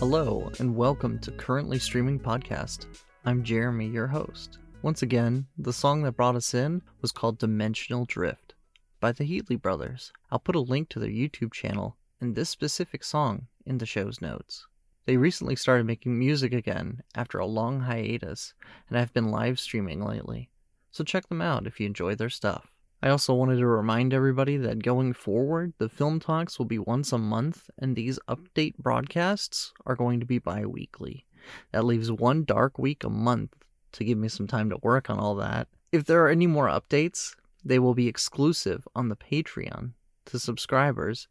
Hello, and welcome to Currently Streaming Podcast. I'm Jeremy, your host. Once again, the song that brought us in was called Dimensional Drift by the Heatley Brothers. I'll put a link to their YouTube channel and this specific song in the show's notes. They recently started making music again after a long hiatus, and I've been live streaming lately, so check them out if you enjoy their stuff. I also wanted to remind everybody that going forward, the film talks will be once a month, and these update broadcasts are going to be bi weekly. That leaves one dark week a month to give me some time to work on all that. If there are any more updates, they will be exclusive on the Patreon to subscribers,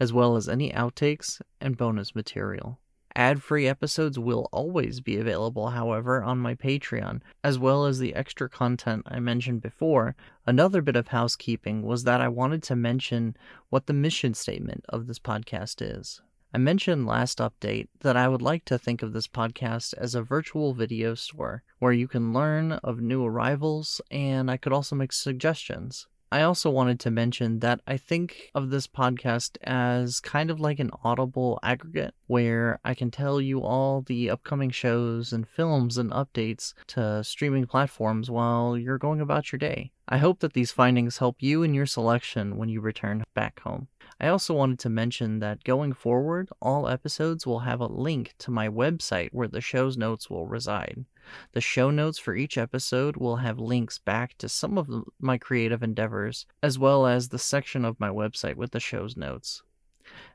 as well as any outtakes and bonus material. Ad free episodes will always be available, however, on my Patreon, as well as the extra content I mentioned before. Another bit of housekeeping was that I wanted to mention what the mission statement of this podcast is. I mentioned last update that I would like to think of this podcast as a virtual video store where you can learn of new arrivals and I could also make suggestions. I also wanted to mention that I think of this podcast as kind of like an audible aggregate where I can tell you all the upcoming shows and films and updates to streaming platforms while you're going about your day. I hope that these findings help you in your selection when you return back home. I also wanted to mention that going forward, all episodes will have a link to my website where the show's notes will reside. The show notes for each episode will have links back to some of my creative endeavors, as well as the section of my website with the show's notes.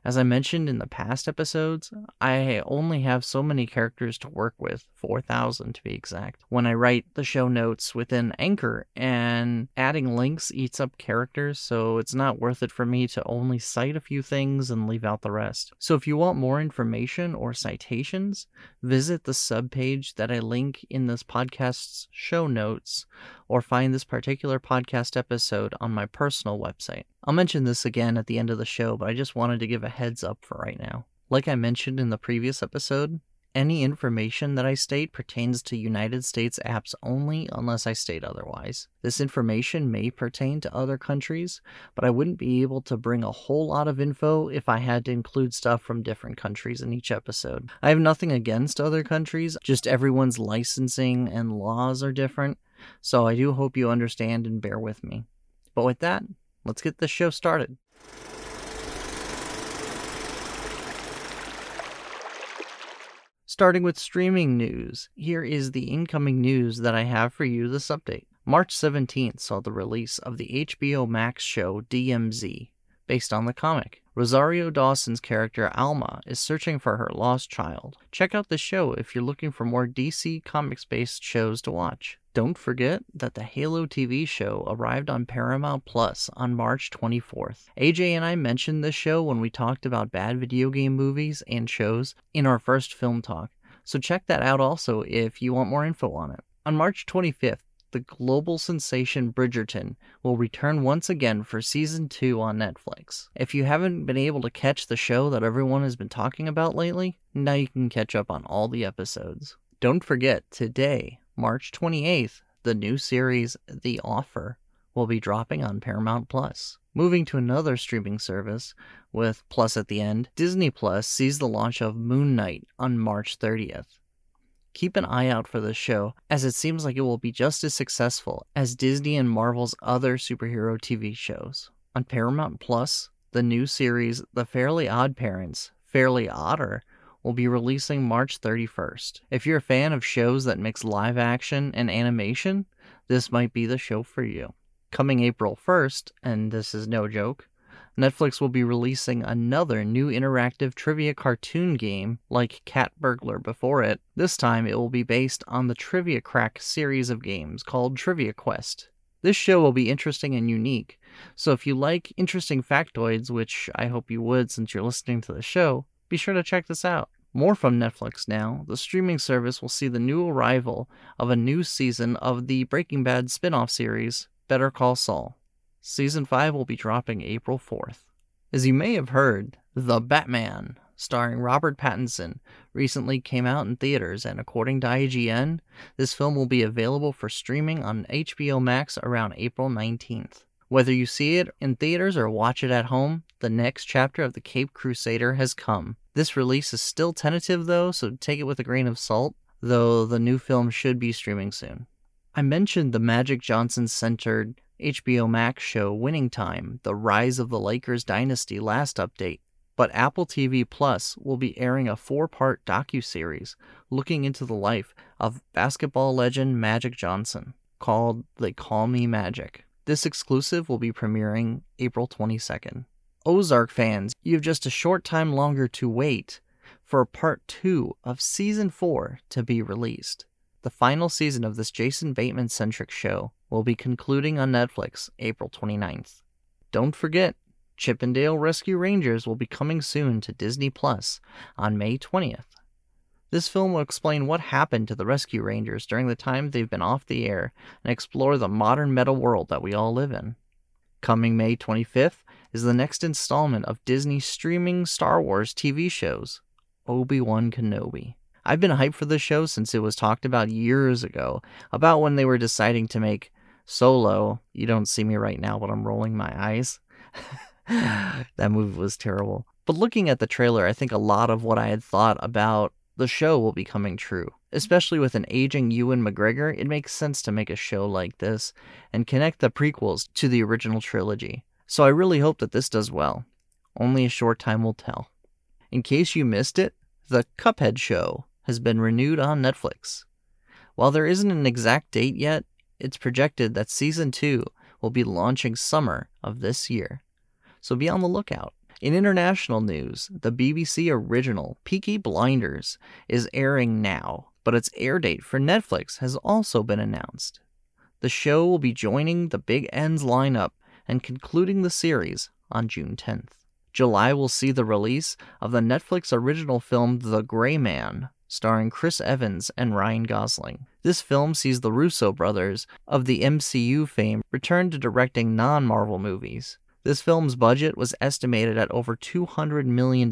As I mentioned in the past episodes, I only have so many characters to work with, 4,000 to be exact. When I write the show notes within Anchor, and adding links eats up characters, so it's not worth it for me to only cite a few things and leave out the rest. So if you want more information or citations, visit the subpage that I link in this podcast's show notes or find this particular podcast episode on my personal website. I'll mention this again at the end of the show, but I just wanted to give a heads up for right now. Like I mentioned in the previous episode, any information that I state pertains to United States apps only unless I state otherwise. This information may pertain to other countries, but I wouldn't be able to bring a whole lot of info if I had to include stuff from different countries in each episode. I have nothing against other countries, just everyone's licensing and laws are different, so I do hope you understand and bear with me. But with that, let's get this show started. Starting with streaming news, here is the incoming news that I have for you this update. March 17th saw the release of the HBO Max show DMZ, based on the comic. Rosario Dawson's character Alma is searching for her lost child. Check out the show if you're looking for more DC comics based shows to watch. Don't forget that the Halo TV show arrived on Paramount Plus on March 24th. AJ and I mentioned this show when we talked about bad video game movies and shows in our first film talk, so check that out also if you want more info on it. On March 25th, the global sensation Bridgerton will return once again for season 2 on Netflix. If you haven't been able to catch the show that everyone has been talking about lately, now you can catch up on all the episodes. Don't forget, today, March 28th, the new series The Offer will be dropping on Paramount Plus. Moving to another streaming service with plus at the end, Disney Plus sees the launch of Moon Knight on March 30th. Keep an eye out for this show, as it seems like it will be just as successful as Disney and Marvel's other superhero TV shows. On Paramount Plus, the new series The Fairly Odd Parents, Fairly Odder, will be releasing March 31st. If you're a fan of shows that mix live action and animation, this might be the show for you. Coming April 1st, and this is no joke, Netflix will be releasing another new interactive trivia cartoon game like Cat Burglar before it. This time it will be based on the Trivia Crack series of games called Trivia Quest. This show will be interesting and unique, so if you like interesting factoids, which I hope you would since you're listening to the show, be sure to check this out. More from Netflix now. The streaming service will see the new arrival of a new season of the Breaking Bad spin off series, Better Call Saul. Season 5 will be dropping April 4th. As you may have heard, The Batman, starring Robert Pattinson, recently came out in theaters, and according to IGN, this film will be available for streaming on HBO Max around April 19th. Whether you see it in theaters or watch it at home, the next chapter of The Cape Crusader has come. This release is still tentative though, so take it with a grain of salt, though the new film should be streaming soon. I mentioned the Magic Johnson centered HBO Max show Winning Time, The Rise of the Lakers Dynasty last update, but Apple TV Plus will be airing a four-part docu-series looking into the life of basketball legend Magic Johnson called They Call Me Magic. This exclusive will be premiering April 22nd. Ozark fans, you have just a short time longer to wait for part 2 of season 4 to be released. The final season of this Jason Bateman centric show will be concluding on Netflix April 29th. Don't forget, Chip 'n Dale Rescue Rangers will be coming soon to Disney Plus on May 20th. This film will explain what happened to the Rescue Rangers during the time they've been off the air and explore the modern meta world that we all live in. Coming May 25th is the next installment of Disney's streaming Star Wars TV shows, Obi Wan Kenobi. I've been hyped for this show since it was talked about years ago, about when they were deciding to make Solo. You don't see me right now, but I'm rolling my eyes. that movie was terrible. But looking at the trailer, I think a lot of what I had thought about the show will be coming true. Especially with an aging Ewan McGregor, it makes sense to make a show like this and connect the prequels to the original trilogy. So I really hope that this does well. Only a short time will tell. In case you missed it, the Cuphead show has been renewed on Netflix. While there isn't an exact date yet, it's projected that season 2 will be launching summer of this year. So be on the lookout. In international news, the BBC original Peaky Blinders is airing now, but its air date for Netflix has also been announced. The show will be joining the Big End's lineup and concluding the series on June 10th. July will see the release of the Netflix original film The Gray Man, starring Chris Evans and Ryan Gosling. This film sees the Russo brothers of the MCU fame return to directing non Marvel movies. This film's budget was estimated at over $200 million,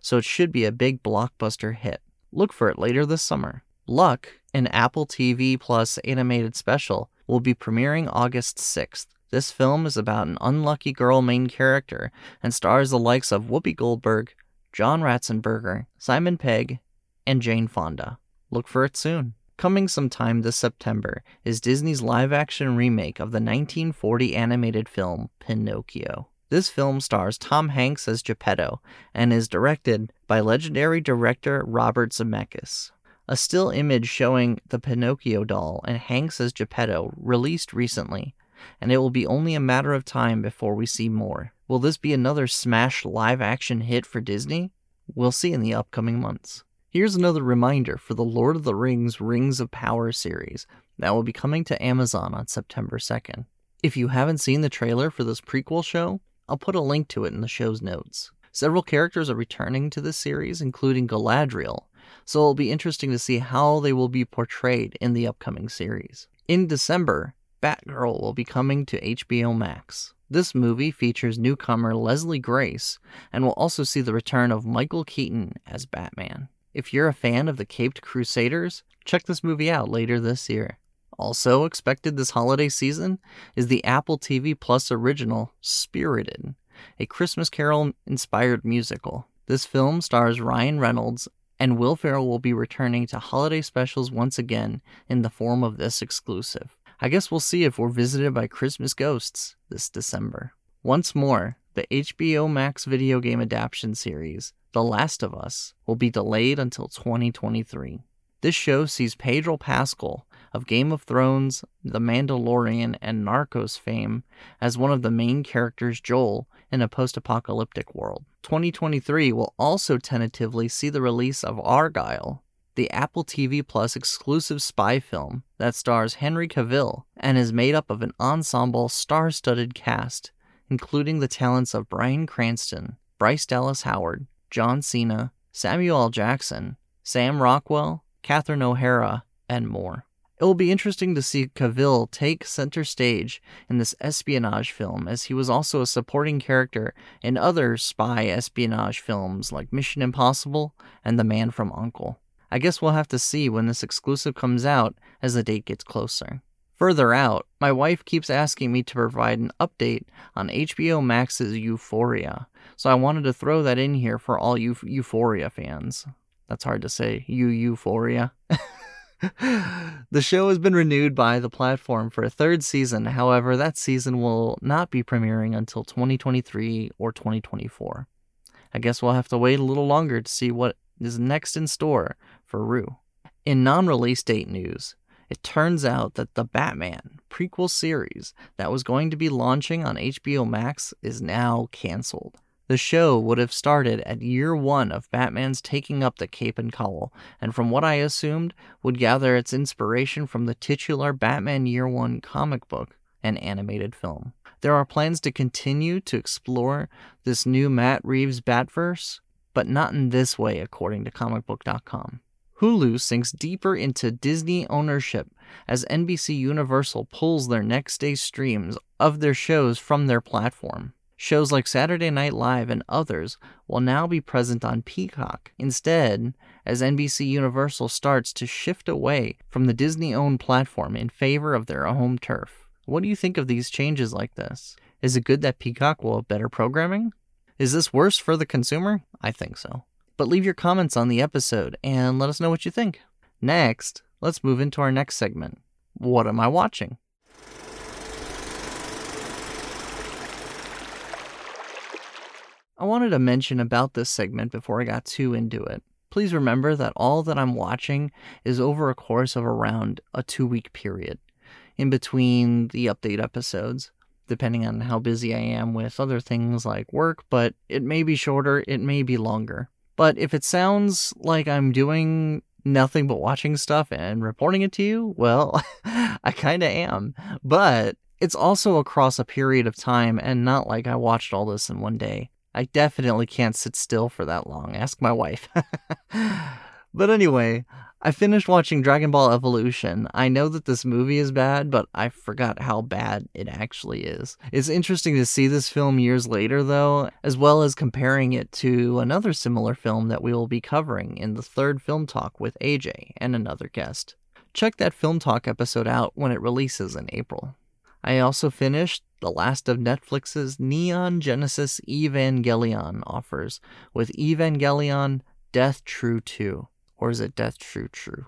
so it should be a big blockbuster hit. Look for it later this summer. Luck, an Apple TV Plus animated special, will be premiering August 6th. This film is about an unlucky girl main character and stars the likes of Whoopi Goldberg, John Ratzenberger, Simon Pegg, and Jane Fonda. Look for it soon. Coming sometime this September is Disney's live action remake of the 1940 animated film Pinocchio. This film stars Tom Hanks as Geppetto and is directed by legendary director Robert Zemeckis. A still image showing the Pinocchio doll and Hanks as Geppetto released recently, and it will be only a matter of time before we see more. Will this be another smash live action hit for Disney? We'll see in the upcoming months. Here's another reminder for the Lord of the Rings Rings of Power series that will be coming to Amazon on September 2nd. If you haven't seen the trailer for this prequel show, I'll put a link to it in the show's notes. Several characters are returning to this series, including Galadriel, so it'll be interesting to see how they will be portrayed in the upcoming series. In December, Batgirl will be coming to HBO Max. This movie features newcomer Leslie Grace and will also see the return of Michael Keaton as Batman. If you're a fan of the Caped Crusaders, check this movie out later this year. Also expected this holiday season is the Apple TV Plus original Spirited, a Christmas Carol inspired musical. This film stars Ryan Reynolds, and Will Ferrell will be returning to holiday specials once again in the form of this exclusive. I guess we'll see if we're visited by Christmas ghosts this December. Once more, the HBO Max video game adaptation series the Last of Us will be delayed until 2023. This show sees Pedro Pascal of Game of Thrones, The Mandalorian, and Narcos fame as one of the main characters, Joel, in a post apocalyptic world. 2023 will also tentatively see the release of Argylle, the Apple TV Plus exclusive spy film that stars Henry Cavill and is made up of an ensemble star studded cast, including the talents of Bryan Cranston, Bryce Dallas Howard, John Cena, Samuel L. Jackson, Sam Rockwell, Catherine O'Hara, and more. It will be interesting to see Cavill take center stage in this espionage film, as he was also a supporting character in other spy espionage films like Mission Impossible and The Man from Uncle. I guess we'll have to see when this exclusive comes out as the date gets closer. Further out, my wife keeps asking me to provide an update on HBO Max's Euphoria, so I wanted to throw that in here for all you Euphoria fans. That's hard to say. You Euphoria. the show has been renewed by the platform for a third season. However, that season will not be premiering until 2023 or 2024. I guess we'll have to wait a little longer to see what is next in store for Rue. In non release date news, it turns out that the Batman prequel series that was going to be launching on HBO Max is now canceled. The show would have started at year one of Batman's taking up the cape and cowl, and from what I assumed, would gather its inspiration from the titular Batman Year One comic book and animated film. There are plans to continue to explore this new Matt Reeves Batverse, but not in this way, according to comicbook.com. Hulu sinks deeper into Disney ownership as NBC Universal pulls their next day streams of their shows from their platform. Shows like Saturday Night Live and others will now be present on Peacock instead, as NBC Universal starts to shift away from the Disney owned platform in favor of their home turf. What do you think of these changes like this? Is it good that Peacock will have better programming? Is this worse for the consumer? I think so. But leave your comments on the episode and let us know what you think. Next, let's move into our next segment. What am I watching? I wanted to mention about this segment before I got too into it. Please remember that all that I'm watching is over a course of around a two week period in between the update episodes, depending on how busy I am with other things like work, but it may be shorter, it may be longer. But if it sounds like I'm doing nothing but watching stuff and reporting it to you, well, I kind of am. But it's also across a period of time and not like I watched all this in one day. I definitely can't sit still for that long. Ask my wife. but anyway, I finished watching Dragon Ball Evolution. I know that this movie is bad, but I forgot how bad it actually is. It's interesting to see this film years later, though, as well as comparing it to another similar film that we will be covering in the third film talk with AJ and another guest. Check that film talk episode out when it releases in April. I also finished the last of Netflix's Neon Genesis Evangelion offers with Evangelion Death True 2. Or is it Death True True?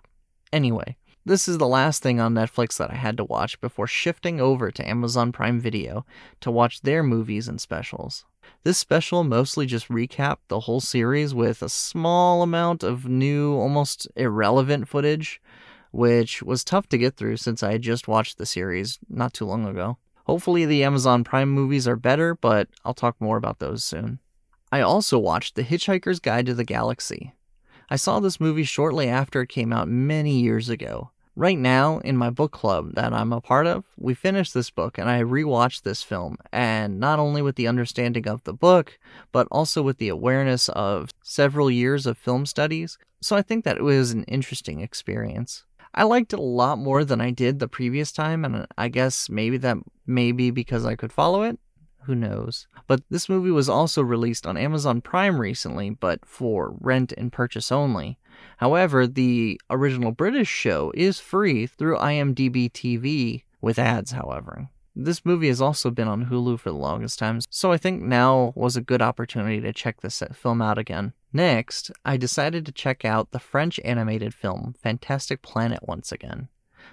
Anyway, this is the last thing on Netflix that I had to watch before shifting over to Amazon Prime Video to watch their movies and specials. This special mostly just recapped the whole series with a small amount of new, almost irrelevant footage, which was tough to get through since I had just watched the series not too long ago. Hopefully, the Amazon Prime movies are better, but I'll talk more about those soon. I also watched The Hitchhiker's Guide to the Galaxy. I saw this movie shortly after it came out many years ago. Right now, in my book club that I'm a part of, we finished this book and I rewatched this film, and not only with the understanding of the book, but also with the awareness of several years of film studies, so I think that it was an interesting experience. I liked it a lot more than I did the previous time, and I guess maybe that may be because I could follow it. Who knows? But this movie was also released on Amazon Prime recently, but for rent and purchase only. However, the original British show is free through IMDb TV with ads, however. This movie has also been on Hulu for the longest time, so I think now was a good opportunity to check this film out again. Next, I decided to check out the French animated film Fantastic Planet once again.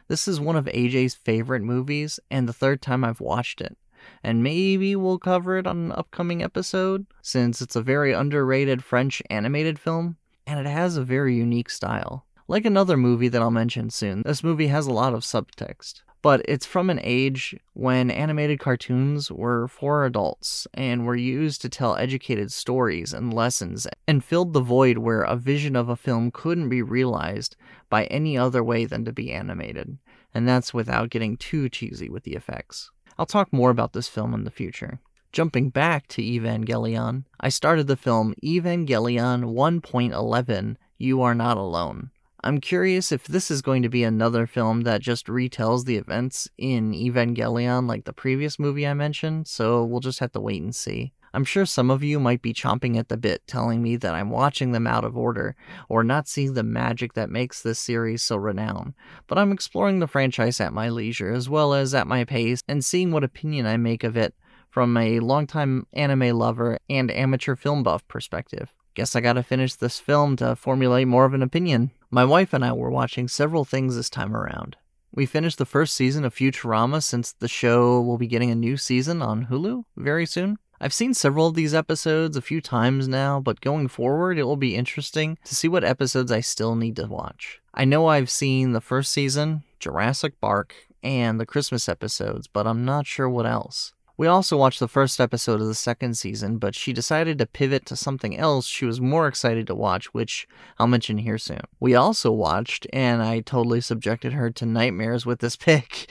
This is one of AJ's favorite movies, and the third time I've watched it. And maybe we'll cover it on an upcoming episode, since it's a very underrated French animated film, and it has a very unique style. Like another movie that I'll mention soon, this movie has a lot of subtext but it's from an age when animated cartoons were for adults and were used to tell educated stories and lessons and filled the void where a vision of a film couldn't be realized by any other way than to be animated. And that's without getting too cheesy with the effects. I'll talk more about this film in the future. Jumping back to Evangelion, I started the film Evangelion 1.11 You Are Not Alone. I'm curious if this is going to be another film that just retells the events in Evangelion like the previous movie I mentioned, so we'll just have to wait and see. I'm sure some of you might be chomping at the bit telling me that I'm watching them out of order or not seeing the magic that makes this series so renowned, but I'm exploring the franchise at my leisure as well as at my pace and seeing what opinion I make of it from a longtime anime lover and amateur film buff perspective. Guess I gotta finish this film to formulate more of an opinion. My wife and I were watching several things this time around. We finished the first season of Futurama since the show will be getting a new season on Hulu very soon. I've seen several of these episodes a few times now, but going forward, it will be interesting to see what episodes I still need to watch. I know I've seen the first season, Jurassic Park, and the Christmas episodes, but I'm not sure what else. We also watched the first episode of the second season, but she decided to pivot to something else she was more excited to watch, which I'll mention here soon. We also watched, and I totally subjected her to nightmares with this pick,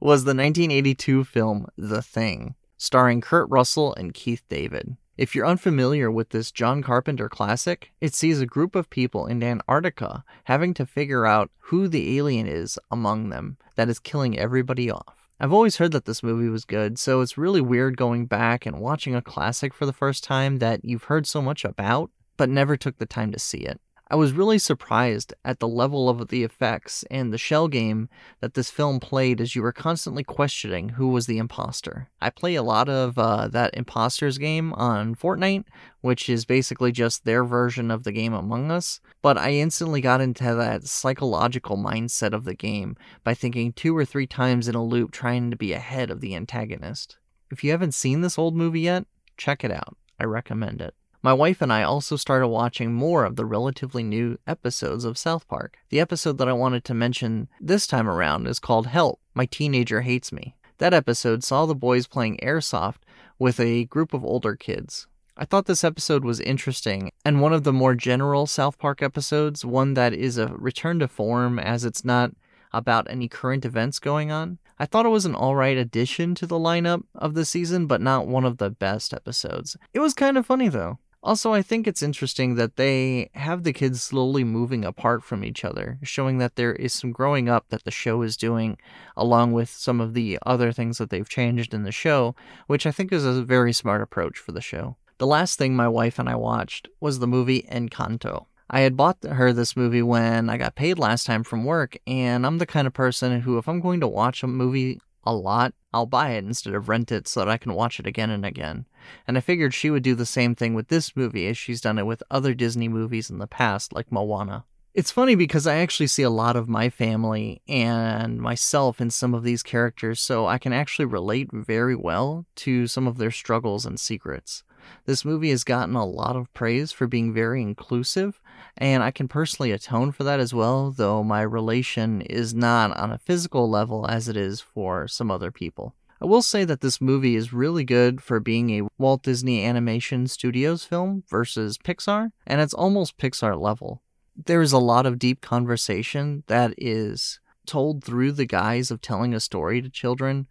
was the 1982 film The Thing, starring Kurt Russell and Keith David. If you're unfamiliar with this John Carpenter classic, it sees a group of people in Antarctica having to figure out who the alien is among them that is killing everybody off. I've always heard that this movie was good, so it's really weird going back and watching a classic for the first time that you've heard so much about, but never took the time to see it. I was really surprised at the level of the effects and the shell game that this film played as you were constantly questioning who was the imposter. I play a lot of uh, that imposters game on Fortnite, which is basically just their version of the game Among Us, but I instantly got into that psychological mindset of the game by thinking two or three times in a loop trying to be ahead of the antagonist. If you haven't seen this old movie yet, check it out. I recommend it. My wife and I also started watching more of the relatively new episodes of South Park. The episode that I wanted to mention this time around is called Help, My Teenager Hates Me. That episode saw the boys playing airsoft with a group of older kids. I thought this episode was interesting and one of the more general South Park episodes, one that is a return to form as it's not about any current events going on. I thought it was an alright addition to the lineup of the season, but not one of the best episodes. It was kind of funny though. Also, I think it's interesting that they have the kids slowly moving apart from each other, showing that there is some growing up that the show is doing, along with some of the other things that they've changed in the show, which I think is a very smart approach for the show. The last thing my wife and I watched was the movie Encanto. I had bought her this movie when I got paid last time from work, and I'm the kind of person who, if I'm going to watch a movie a lot, I'll buy it instead of rent it so that I can watch it again and again. And I figured she would do the same thing with this movie as she's done it with other Disney movies in the past, like Moana. It's funny because I actually see a lot of my family and myself in some of these characters, so I can actually relate very well to some of their struggles and secrets. This movie has gotten a lot of praise for being very inclusive, and I can personally atone for that as well, though my relation is not on a physical level as it is for some other people. I will say that this movie is really good for being a Walt Disney Animation Studios film versus Pixar, and it's almost Pixar level. There is a lot of deep conversation that is told through the guise of telling a story to children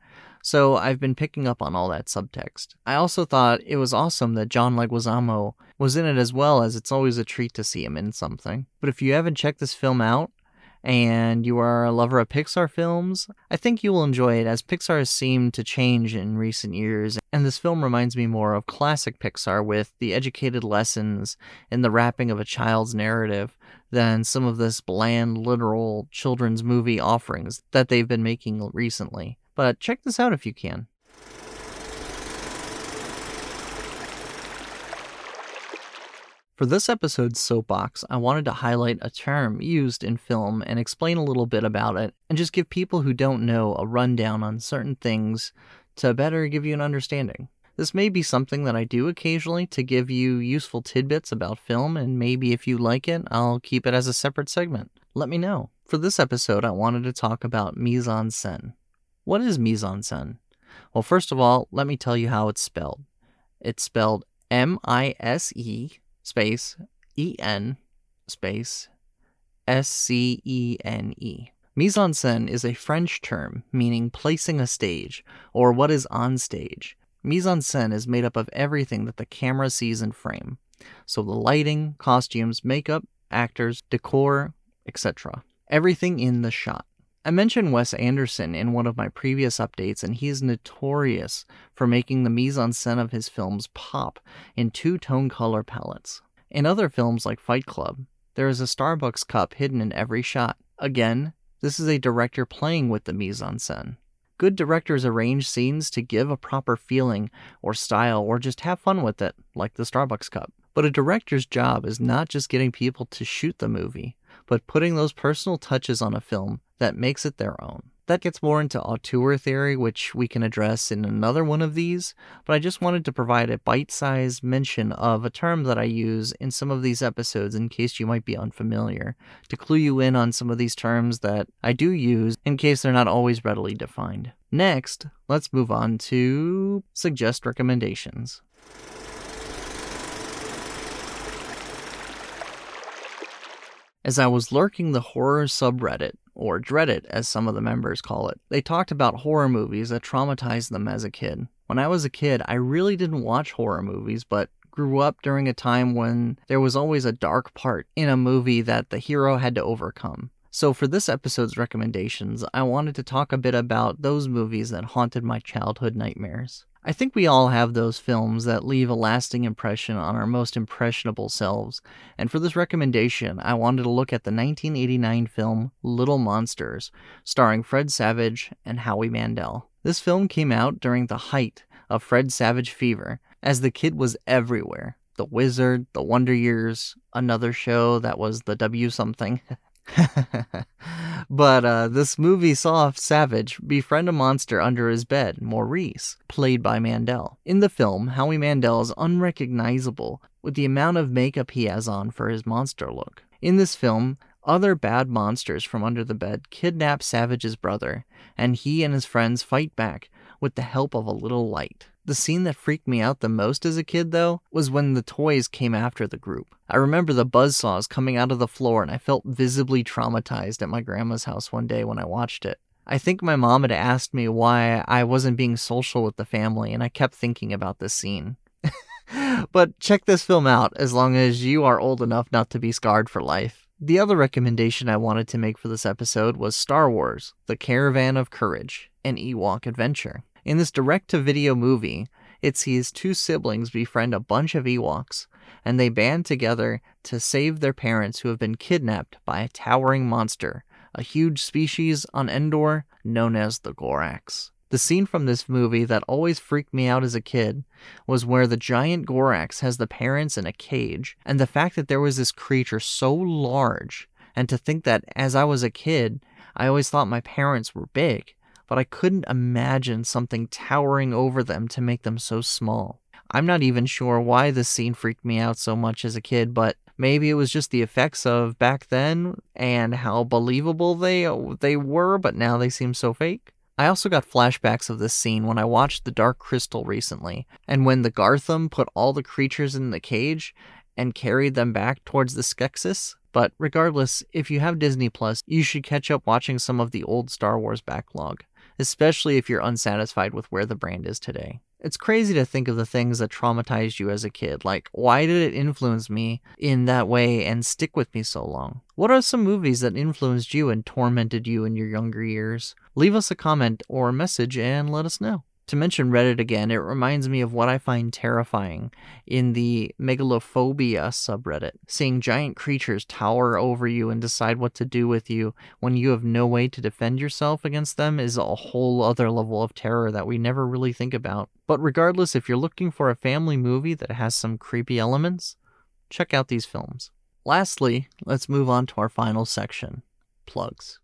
so I've been picking up on all that subtext. I also thought it was awesome that John Leguizamo was in it as well, as it's always a treat to see him in something. But if you haven't checked this film out, and you are a lover of Pixar films, I think you will enjoy it as Pixar has seemed to change in recent years, and this film reminds me more of classic Pixar with the educated lessons and the wrapping of a child's narrative than some of this bland, literal children's movie offerings that they've been making recently. But check this out if you can. For this episode's soapbox, I wanted to highlight a term used in film and explain a little bit about it, and just give people who don't know a rundown on certain things to better give you an understanding. This may be something that I do occasionally to give you useful tidbits about film, and maybe if you like it, I'll keep it as a separate segment. Let me know. For this episode, I wanted to talk about mise en scène. What is mise en scène? Well, first of all, let me tell you how it's spelled. It's spelled M I S E space E N space S C E N E. Mise en scène is a French term meaning placing a stage or what is on stage. Mise en scène is made up of everything that the camera sees in frame. So the lighting, costumes, makeup, actors, decor, etc. Everything in the shot. I mentioned Wes Anderson in one of my previous updates, and he is notorious for making the mise en scène of his films pop in two tone color palettes. In other films like Fight Club, there is a Starbucks cup hidden in every shot. Again, this is a director playing with the mise en scène. Good directors arrange scenes to give a proper feeling or style or just have fun with it, like the Starbucks cup. But a director's job is not just getting people to shoot the movie, but putting those personal touches on a film that makes it their own. That gets more into auteur theory, which we can address in another one of these, but I just wanted to provide a bite sized mention of a term that I use in some of these episodes in case you might be unfamiliar, to clue you in on some of these terms that I do use in case they're not always readily defined. Next, let's move on to suggest recommendations. As I was lurking the horror subreddit, or dread it, as some of the members call it, they talked about horror movies that traumatized them as a kid. When I was a kid, I really didn't watch horror movies, but grew up during a time when there was always a dark part in a movie that the hero had to overcome. So, for this episode's recommendations, I wanted to talk a bit about those movies that haunted my childhood nightmares. I think we all have those films that leave a lasting impression on our most impressionable selves, and for this recommendation, I wanted to look at the 1989 film Little Monsters, starring Fred Savage and Howie Mandel. This film came out during the height of Fred Savage fever, as the kid was everywhere. The Wizard, The Wonder Years, another show that was the W something. but uh, this movie saw Savage befriend a monster under his bed, Maurice, played by Mandel. In the film, Howie Mandel is unrecognizable with the amount of makeup he has on for his monster look. In this film, other bad monsters from under the bed kidnap Savage's brother, and he and his friends fight back with the help of a little light. The scene that freaked me out the most as a kid, though, was when the toys came after the group. I remember the buzzsaws coming out of the floor, and I felt visibly traumatized at my grandma's house one day when I watched it. I think my mom had asked me why I wasn't being social with the family, and I kept thinking about this scene. but check this film out as long as you are old enough not to be scarred for life. The other recommendation I wanted to make for this episode was Star Wars The Caravan of Courage, an Ewok adventure. In this direct to video movie, it sees two siblings befriend a bunch of Ewoks, and they band together to save their parents who have been kidnapped by a towering monster, a huge species on Endor known as the Gorax. The scene from this movie that always freaked me out as a kid was where the giant Gorax has the parents in a cage, and the fact that there was this creature so large, and to think that as I was a kid, I always thought my parents were big but I couldn't imagine something towering over them to make them so small. I'm not even sure why this scene freaked me out so much as a kid, but maybe it was just the effects of back then and how believable they they were, but now they seem so fake. I also got flashbacks of this scene when I watched The Dark Crystal recently, and when the Garthim put all the creatures in the cage and carried them back towards the Skeksis. But regardless, if you have Disney Plus, you should catch up watching some of the old Star Wars backlog especially if you're unsatisfied with where the brand is today. It's crazy to think of the things that traumatized you as a kid. Like, why did it influence me in that way and stick with me so long? What are some movies that influenced you and tormented you in your younger years? Leave us a comment or a message and let us know. To mention Reddit again, it reminds me of what I find terrifying in the megalophobia subreddit. Seeing giant creatures tower over you and decide what to do with you when you have no way to defend yourself against them is a whole other level of terror that we never really think about. But regardless, if you're looking for a family movie that has some creepy elements, check out these films. Lastly, let's move on to our final section plugs.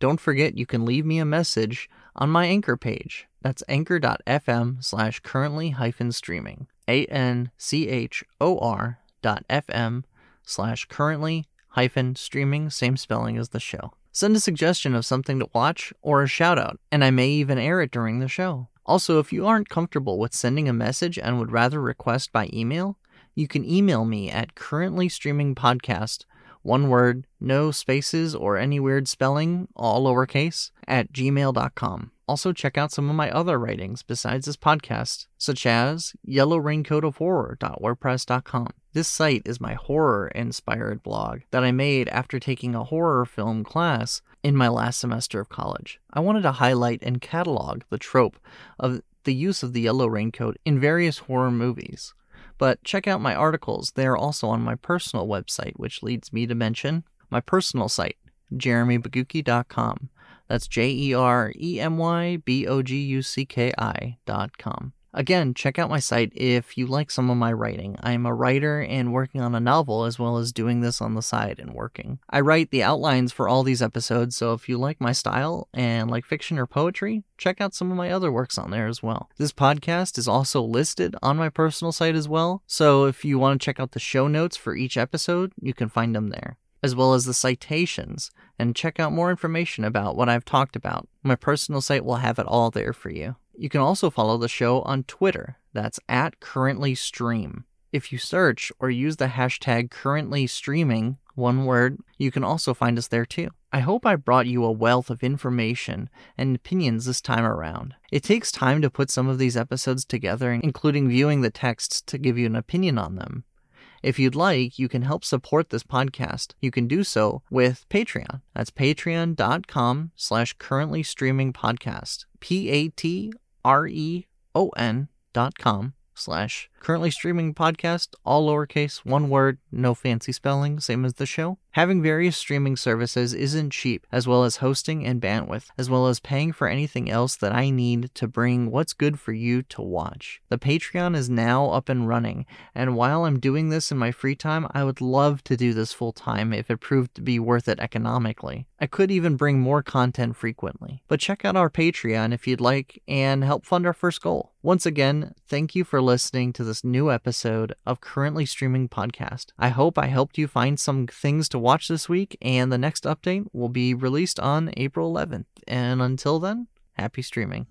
Don't forget you can leave me a message on my Anchor page. That's anchor.fm slash currently hyphen streaming. A N C H O R dot FM slash currently hyphen streaming, same spelling as the show. Send a suggestion of something to watch or a shout out, and I may even air it during the show. Also, if you aren't comfortable with sending a message and would rather request by email, you can email me at currently one word, no spaces or any weird spelling, all lowercase, at gmail.com. Also, check out some of my other writings besides this podcast, such as yellowraincoatofhorror.wordpress.com. This site is my horror inspired blog that I made after taking a horror film class in my last semester of college. I wanted to highlight and catalog the trope of the use of the yellow raincoat in various horror movies. But check out my articles, they are also on my personal website, which leads me to mention my personal site, jeremybogucki.com. That's J E R E M Y B O G U C K I.com. Again, check out my site if you like some of my writing. I am a writer and working on a novel as well as doing this on the side and working. I write the outlines for all these episodes, so if you like my style and like fiction or poetry, check out some of my other works on there as well. This podcast is also listed on my personal site as well, so if you want to check out the show notes for each episode, you can find them there as well as the citations, and check out more information about what I've talked about. My personal site will have it all there for you. You can also follow the show on Twitter. That's at currently stream. If you search or use the hashtag currently streaming, one word, you can also find us there too. I hope I brought you a wealth of information and opinions this time around. It takes time to put some of these episodes together, including viewing the texts to give you an opinion on them. If you'd like, you can help support this podcast. You can do so with Patreon. That's patreon.com slash currently streaming podcast. P A T R E O N dot com slash currently streaming podcast, all lowercase, one word, no fancy spelling, same as the show. Having various streaming services isn't cheap, as well as hosting and bandwidth, as well as paying for anything else that I need to bring what's good for you to watch. The Patreon is now up and running, and while I'm doing this in my free time, I would love to do this full time if it proved to be worth it economically. I could even bring more content frequently. But check out our Patreon if you'd like and help fund our first goal. Once again, thank you for listening to this new episode of Currently Streaming Podcast. I hope I helped you find some things to watch this week, and the next update will be released on April 11th. And until then, happy streaming.